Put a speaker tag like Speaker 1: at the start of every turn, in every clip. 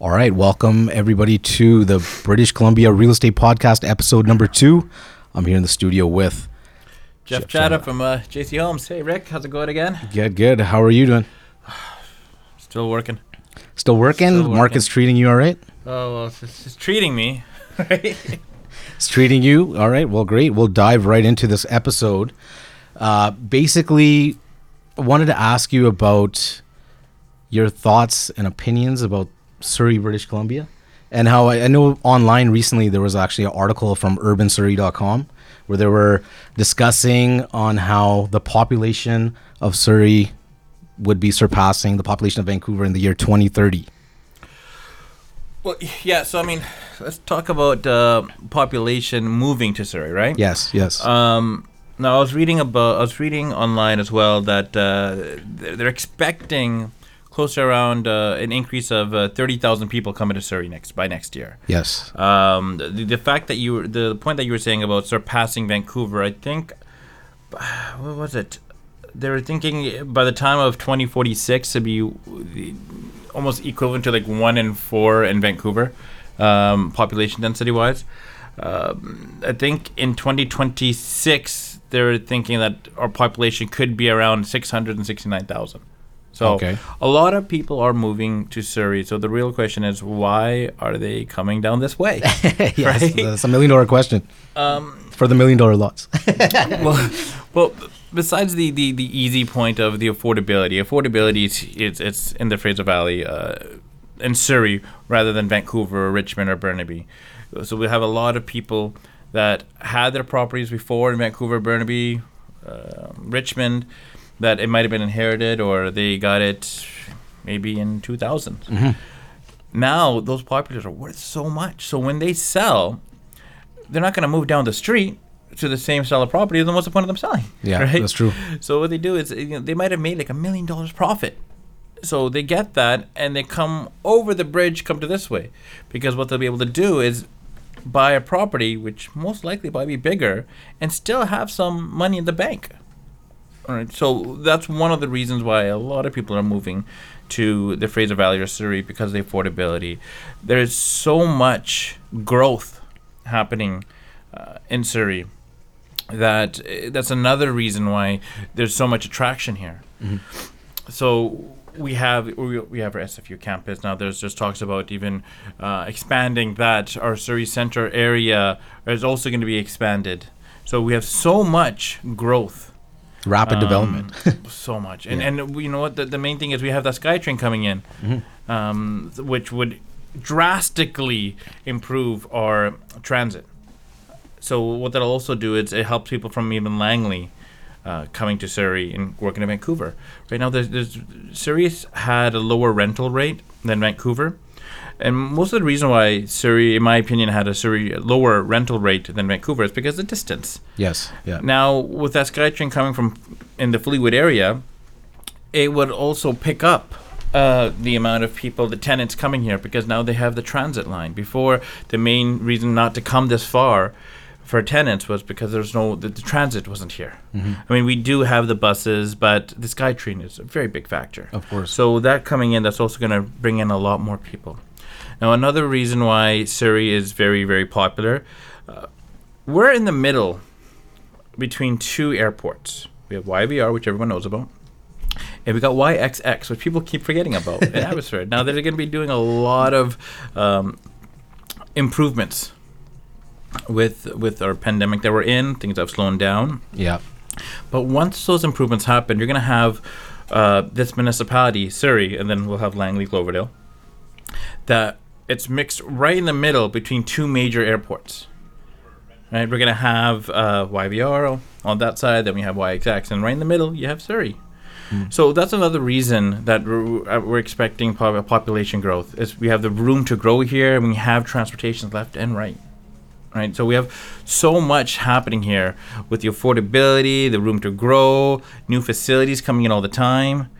Speaker 1: All right, welcome everybody to the British Columbia Real Estate Podcast, episode number two. I'm here in the studio with
Speaker 2: Jeff
Speaker 1: Jeff Chadha.
Speaker 2: from uh, JC Homes. Hey, Rick, how's it going again?
Speaker 1: Good. Good. How are you doing?
Speaker 2: Still working.
Speaker 1: Still working?
Speaker 2: Still working.
Speaker 1: Market's treating you all right?
Speaker 2: Oh, well, it's, it's, it's treating me. Right?
Speaker 1: It's treating you all right. Well, great. We'll dive right into this episode. Uh, basically, I wanted to ask you about your thoughts and opinions about Surrey, British Columbia, and how I, I know online recently there was actually an article from UrbanSurrey.com where they were discussing on how the population of Surrey would be surpassing the population of Vancouver in the year 2030.
Speaker 2: well, yeah, so I mean, let's talk about uh, population moving to Surrey, right?
Speaker 1: Yes. Yes.
Speaker 2: Um, now, I was reading about, I was reading online as well that uh, they're they're expecting close to around uh, an increase of uh, 30,000 people coming to Surrey next by next year.
Speaker 1: yes.
Speaker 2: Um, the, the fact that you were, the point that you were saying about surpassing Vancouver, I think, what was it? They were thinking by the time of 2046 to be almost equivalent to like one in four in Vancouver, um, population density wise. Um, I think in 2026 they're thinking that our population could be around 669,000. So
Speaker 1: Okay.
Speaker 2: a lot of people are moving to Surrey. So the real question is, why are they coming down this way?
Speaker 1: yes.
Speaker 2: right?
Speaker 1: That's a million dollar question
Speaker 2: um,
Speaker 1: for the million dollar lots.
Speaker 2: well, well, besides the, the, the easy point of the affordability, affordability is it's, it's in the Fraser Valley, uh, in Surrey, rather than Vancouver or Richmond or Burnaby. So we have a lot of people that had their properties before in Vancouver, Burnaby, uh, Richmond, that it might have been inherited or they got it maybe in 2000.
Speaker 1: Mhm.
Speaker 2: Now those properties are worth so much. So when they sell, they're not going to move down the street to the same of property. Then what's the point of them selling?
Speaker 1: Yeah,
Speaker 2: right?
Speaker 1: that's true.
Speaker 2: So what they do is you know, they might have made like a million dollars profit. So they get that and they come over the bridge, come to this way, because what they'll be able to do is buy a property, which most likely might be bigger, and still have some money in the bank. All right. So that's one of the reasons why a lot of people are moving to the Fraser Valley or Surrey because of the affordability. There is so much growth happening uh, in Surrey that uh, that's another reason why there's so much attraction here. So we have we, we have our SFU campus now. There's just talks about even uh, expanding that. Our Surrey Center area is also going to be expanded. So we have so much growth
Speaker 1: Rapid
Speaker 2: um,
Speaker 1: development.
Speaker 2: so much, and
Speaker 1: Yeah.
Speaker 2: and you know what? The, the main thing is we have that SkyTrain coming in,
Speaker 1: Mm-hmm.
Speaker 2: um, which would drastically improve our transit. So what that'll also do is it helps people from even Langley uh, coming to Surrey and working in Vancouver. Right now, there's, there's Surrey's had a lower rental rate than Vancouver. And most of the reason why Surrey, in my opinion, had a Surrey lower rental rate than Vancouver is because of the distance.
Speaker 1: yes. Yeah.
Speaker 2: Now, with that SkyTrain coming from in the Fleetwood area, it would also pick up uh, the amount of people, the tenants coming here, because now they have the transit line. Before, the main reason not to come this far for tenants was because there's no the, the transit wasn't here. I mean, we do have the buses, but the SkyTrain is a very big factor.
Speaker 1: Of course.
Speaker 2: So that coming in, that's also going to bring in a lot more people. Now, another reason why Surrey is very, very popular, uh, we're in the middle between two airports. We have YVR, which everyone knows about, and we got YXX, which people keep forgetting about in Abbotsford. Now they're going to be doing a lot of um, improvements with with our pandemic that we're in. Things have slowed down.
Speaker 1: yeah.
Speaker 2: But once those improvements happen, you're going to have uh, this municipality, Surrey, and then we'll have Langley, Cloverdale, that it's mixed right in the middle between two major airports. Right, we're going to have uh, YVR on that side, then we have YXX, and right in the middle, you have Surrey. So that's another reason that we're, uh, we're expecting population growth is we have the room to grow here, and we have transportation left and right right? So we have so much happening here with the affordability, the room to grow, new facilities coming in all the time.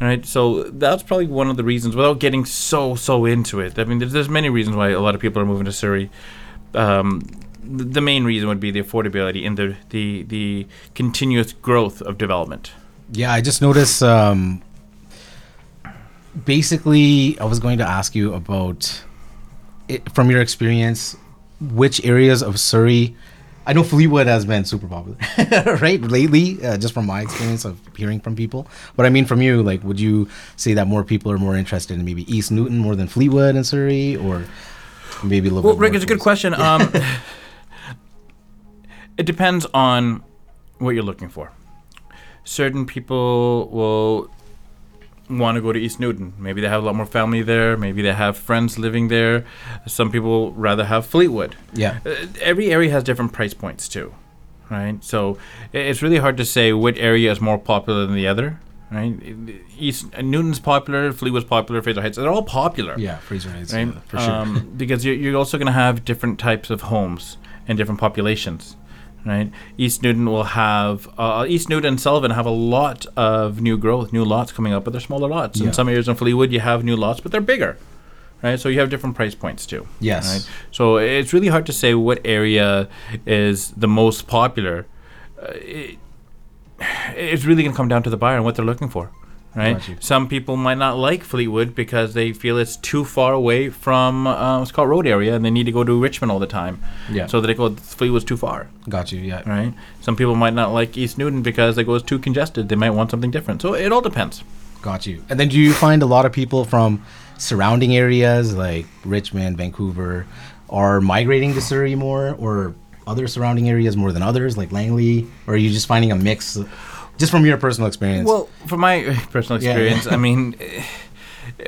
Speaker 2: Right, so that's probably one of the reasons. Without getting so so into it, I mean, there's, there's many reasons why a lot of people are moving to Surrey. Um, th- the main reason would be the affordability and the the the continuous growth of development.
Speaker 1: Yeah, I just noticed um, basically, I was going to ask you about, it, from your experience, which areas of Surrey. I know Fleetwood has been super popular, right? Lately, uh, just from my experience of hearing from people. But I mean, from you, like, would you say that more people are more interested in maybe East Newton more than Fleetwood and Surrey, or maybe a little
Speaker 2: Well,
Speaker 1: bit?
Speaker 2: Rick, it's a good question. Um, it depends on what you're looking for. Certain people will want to go to East Newton. Maybe they have a lot more family there. Maybe they have friends living there. Some people rather have Fleetwood.
Speaker 1: Yeah,
Speaker 2: Uh, every area has different price points too, right? So it's really hard to say which area is more popular than the other, right? East uh, Newton's popular, Fleetwood's popular, Fraser Heights. They're all popular
Speaker 1: yeah, Fraser Heights,
Speaker 2: right?
Speaker 1: yeah, for sure.
Speaker 2: Um, because you're, you're also going to have different types of homes and different populations, right? East Newton will have uh, East Newton and Sullivan have a lot of new growth, new lots coming up, but they're smaller lots.
Speaker 1: Yeah.
Speaker 2: In some areas in Fleetwood, you have new lots, but they're bigger, right? So you have different price points too.
Speaker 1: yes,
Speaker 2: Right? So it's really hard to say what area is the most popular. Uh, it, it's really going to come down to the buyer and what they're looking for. Right. Some people might not like Fleetwood because they feel it's too far away from uh, Scott Road area, and they need to go to Richmond all the time.
Speaker 1: yeah.
Speaker 2: So they go Fleetwood's too far.
Speaker 1: got you. Yeah,
Speaker 2: Right. Some people might not like East Newton because they go it's too congested. They might want something different. So it all depends.
Speaker 1: Got you. And then do you find a lot of people from surrounding areas like Richmond, Vancouver are migrating to Surrey more or other surrounding areas more than others like Langley? Or are you just finding a mix just from your personal experience?
Speaker 2: Well, from my uh, personal experience,
Speaker 1: yeah.
Speaker 2: I mean, eh,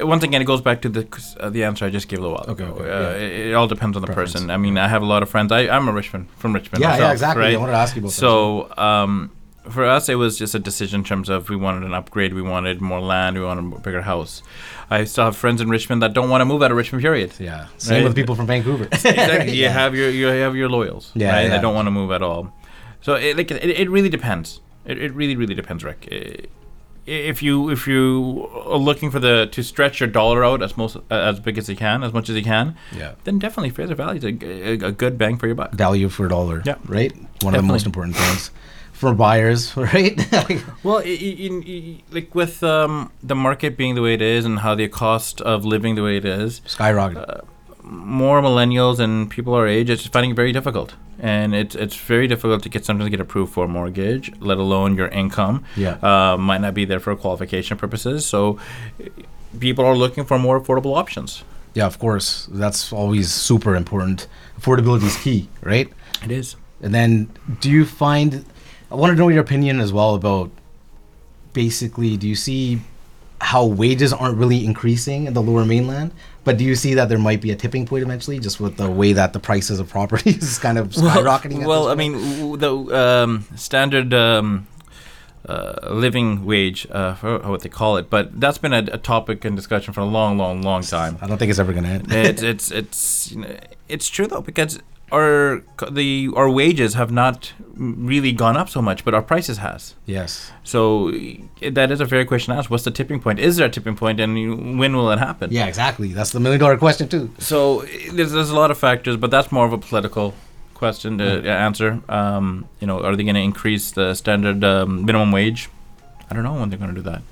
Speaker 2: once again, it goes back to the uh, the answer I just gave a while
Speaker 1: Okay,
Speaker 2: ago.
Speaker 1: okay,
Speaker 2: uh,
Speaker 1: yeah.
Speaker 2: it, it all depends on the
Speaker 1: Preference.
Speaker 2: person. I mean, I have a lot of friends. I, I'm a Richmond from Richmond.
Speaker 1: yeah, yeah, exactly.
Speaker 2: Right?
Speaker 1: I wanted to ask you about that.
Speaker 2: So, um, for us, it was just a decision in terms of we wanted an upgrade, we wanted more land, we wanted a bigger house. I still have friends in Richmond that don't want to move out of Richmond. Period.
Speaker 1: Yeah. Same
Speaker 2: Right.
Speaker 1: with people from Vancouver.
Speaker 2: exactly. You have your you have your loyals.
Speaker 1: Yeah,
Speaker 2: right?
Speaker 1: yeah.
Speaker 2: They don't want to move at all. So it like it, it really depends. It, it really really depends, Rick. If you if you are looking for the to stretch your dollar out as most as big as you can, as much as you can,
Speaker 1: yeah.
Speaker 2: then definitely Fraser Valley is a a good bang for your buck.
Speaker 1: Value for a dollar.
Speaker 2: Yeah.
Speaker 1: Right? One of the most important things for buyers, right?
Speaker 2: Well, i i in, like with um, the market being the way it is and how the cost of living the way it is,
Speaker 1: Skyrocketed.
Speaker 2: More millennials and people our age it's finding it very difficult and it's it's very difficult to get something to get approved for a mortgage let alone your income
Speaker 1: Yeah.
Speaker 2: uh, might not be there for qualification purposes so people are looking for more affordable options
Speaker 1: yeah, of course. That's always super important. Affordability is key, right?
Speaker 2: it is
Speaker 1: And then, do you find? I want to know your opinion as well about. Basically, do you see how wages aren't really increasing in the Lower Mainland? But do you see that there might be a tipping point eventually, just with the way that the prices of properties is kind of skyrocketing? at
Speaker 2: well i mean the um, standard um, uh, living wage uh, what they call it but that's been a, a topic and discussion for a long long long time
Speaker 1: I don't think it's ever gonna end.
Speaker 2: it's it's it's you know, it's true though because our the our wages have not really gone up so much, but our prices has.
Speaker 1: yes.
Speaker 2: So that is a fair question to ask. What's the tipping point? Is there a tipping point, and when will it happen?
Speaker 1: Yeah, exactly. That's the million dollar question too.
Speaker 2: So there's there's a lot of factors, but that's more of a political question to
Speaker 1: Mm.
Speaker 2: answer. Um, you know, are they going to increase the standard um, minimum wage? I don't know when they're going to do that.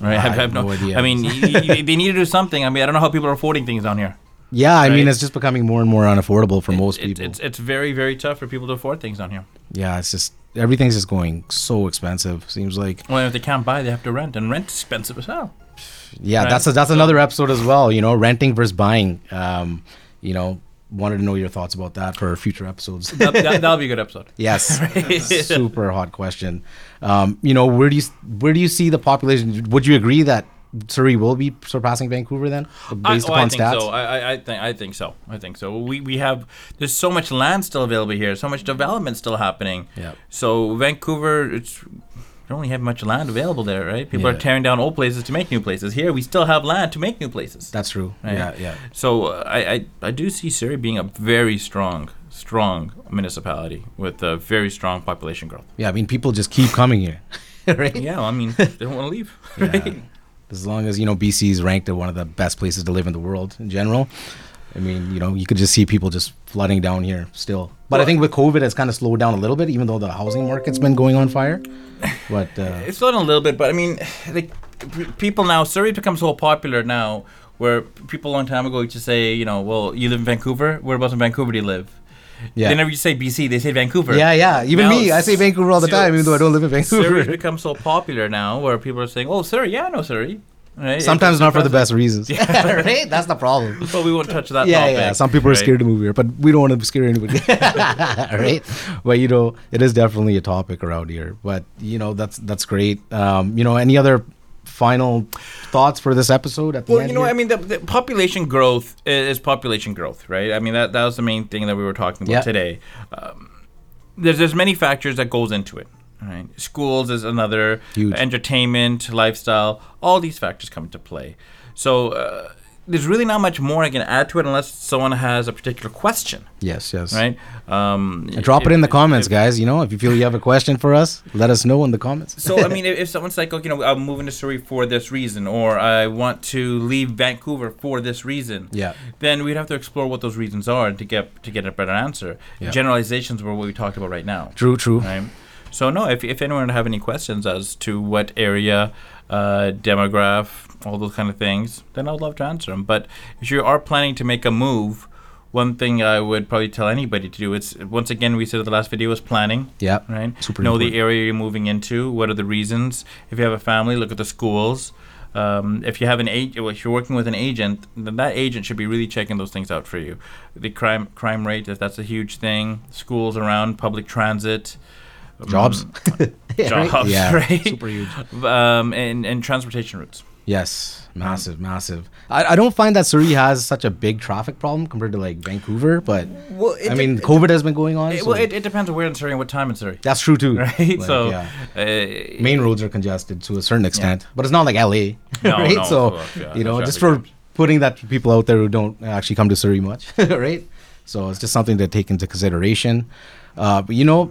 Speaker 2: Right?
Speaker 1: I have no
Speaker 2: no
Speaker 1: idea.
Speaker 2: I mean, y- y- they need to do something. I mean, I don't know how people are affording things down here.
Speaker 1: Yeah, I mean it's just becoming more and more unaffordable for most
Speaker 2: It-
Speaker 1: people.
Speaker 2: It's, it's very very tough for people to afford things down here.
Speaker 1: yeah, it's just everything's just going so expensive. Seems like
Speaker 2: Well, if they can't buy, they have to rent, and rent's expensive as hell.
Speaker 1: yeah,
Speaker 2: Right.
Speaker 1: that's a, that's
Speaker 2: So-
Speaker 1: another episode as well. You know, renting versus buying. Um, you know, wanted to know your thoughts about that for future episodes.
Speaker 2: That, that, that'll be a good episode.
Speaker 1: yes, super hot question. Um, you know, where do you where do you see the population? Would you agree that Surrey will be surpassing Vancouver then, based
Speaker 2: I, oh,
Speaker 1: upon
Speaker 2: I think
Speaker 1: stats?
Speaker 2: so. I, I, I think I think so. I think so. We we have there's so much land still available here, so much development still happening.
Speaker 1: Yeah.
Speaker 2: So Vancouver, it's we don't really have much land available there, right? People
Speaker 1: Yeah.
Speaker 2: are tearing down old places to make new places. Here, we still have land to make new places.
Speaker 1: That's true.
Speaker 2: Right.
Speaker 1: Yeah, yeah.
Speaker 2: So uh, I, I I do see Surrey being a very strong strong municipality with a very strong population growth.
Speaker 1: Yeah, I mean, people just keep coming here, right?
Speaker 2: Yeah, well, I mean they don't want to leave.
Speaker 1: Yeah.
Speaker 2: Right?
Speaker 1: As long as you know BC is ranked as one of the best places to live in the world in general. I mean, you know, you could just see people just flooding down here still. But I think with COVID, it's kind of slowed down a little bit, even though the housing market's been going on fire. But uh,
Speaker 2: It's slowed down a little bit, but I mean, like people now Surrey's become so popular now, where people a long time ago used to say, you know, well, you live in Vancouver. Whereabouts in Vancouver do you live?
Speaker 1: Yeah.
Speaker 2: They never used to say BC. They say Vancouver.
Speaker 1: Yeah, yeah. Even
Speaker 2: Now,
Speaker 1: me, I say Vancouver all the time, even though I don't live in Vancouver.
Speaker 2: become so popular now, where people are saying, "Oh, Surrey, yeah, no know Surrey." Right?
Speaker 1: Sometimes not for the best reasons. right? That's the problem.
Speaker 2: But we won't touch that
Speaker 1: yeah,
Speaker 2: topic.
Speaker 1: yeah. Some people are
Speaker 2: right?
Speaker 1: scared to move here, but we don't want to scare anybody, right? But you know, it is definitely a topic around here. But you know, that's that's great. Um, you know, any other final thoughts for this episode? At the
Speaker 2: Well,
Speaker 1: end
Speaker 2: you know,
Speaker 1: here?
Speaker 2: I mean, the, the population growth is population growth, right? I mean, that that was the main thing that we were talking about today. Um, there's there's many factors that goes into it. Right? Schools is another.
Speaker 1: Huge.
Speaker 2: Entertainment, lifestyle, all these factors come into play. So uh, there's really not much more I can add to it unless someone has a particular question,
Speaker 1: yes, yes.
Speaker 2: right? Um,
Speaker 1: drop it in the comments,
Speaker 2: if-
Speaker 1: guys. You know, if you feel you have a question for us, let us know in the comments.
Speaker 2: So I mean, if, if someone's like, okay, you know, I'm moving to Surrey for this reason, or I want to leave Vancouver for this reason,
Speaker 1: Yeah.
Speaker 2: then we'd have to explore what those reasons are to get to get a better answer.
Speaker 1: Yeah.
Speaker 2: Generalizations were what we talked about right now,
Speaker 1: true, true.
Speaker 2: right? So no, if if anyone have any questions as to what area, uh, demograph, all those kind of things, then I'd love to answer them. But if you are planning to make a move. One thing I would probably tell anybody to do is once again we said the last video was planning
Speaker 1: Yeah.
Speaker 2: right?
Speaker 1: Super
Speaker 2: know
Speaker 1: important.
Speaker 2: the area you're moving into. What are the reasons? If you have a family, look at the schools. Um, if you have an agent, if you're working with an agent, then that agent should be really checking those things out for you. The crime crime rate, if that's a huge thing. Schools around, public transit, um,
Speaker 1: Jobs. Yeah, right? Yeah,
Speaker 2: right?
Speaker 1: super huge.
Speaker 2: um, and and transportation routes.
Speaker 1: Yes, massive, massive. I, I don't find that Surrey has such a big traffic problem compared to like Vancouver, but
Speaker 2: Well,
Speaker 1: I mean, COVID has been going on.
Speaker 2: It,
Speaker 1: so
Speaker 2: well, it, it depends on where in Surrey and what time in Surrey,
Speaker 1: that's true too.
Speaker 2: right?
Speaker 1: Like,
Speaker 2: so,
Speaker 1: yeah.
Speaker 2: uh,
Speaker 1: main roads are congested to a certain extent, but it's not like LA,
Speaker 2: No,
Speaker 1: right?
Speaker 2: no,
Speaker 1: so
Speaker 2: well, yeah,
Speaker 1: you know, just for putting that to people out there who don't actually come to Surrey much, right? So it's just something to take into consideration. Uh, but you know,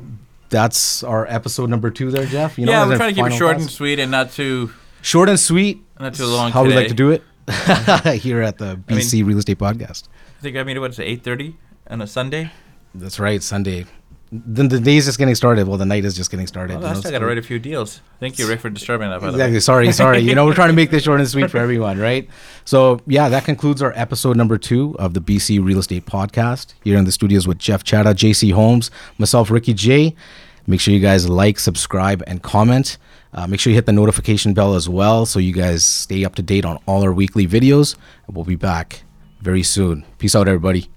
Speaker 1: that's our episode number two there, Jeff. You know,
Speaker 2: yeah, we're trying to keep it short
Speaker 1: thoughts?
Speaker 2: and sweet and not too
Speaker 1: short and sweet.
Speaker 2: not too long.
Speaker 1: How we like to do it here at the BC Real Estate Podcast.
Speaker 2: I think I mean what's it, eight thirty on a Sunday.
Speaker 1: That's right, Sunday. Then the day's just getting started. Well, the night is just getting started.
Speaker 2: Well, I still got to write a few deals. Thank you, Rick, for disturbing that. By the
Speaker 1: Exactly.
Speaker 2: way.
Speaker 1: Sorry, sorry. You know, we're trying to make this short and sweet for everyone, right? So, yeah, that concludes our episode number two of the BC Real Estate Podcast. Here in the studios with Jeff Chadha, JC Homes, myself, Ricky J. Make sure you guys like, subscribe, and comment. Uh, make sure you hit the notification bell as well so you guys stay up to date on all our weekly videos. We'll be back very soon. Peace out, everybody.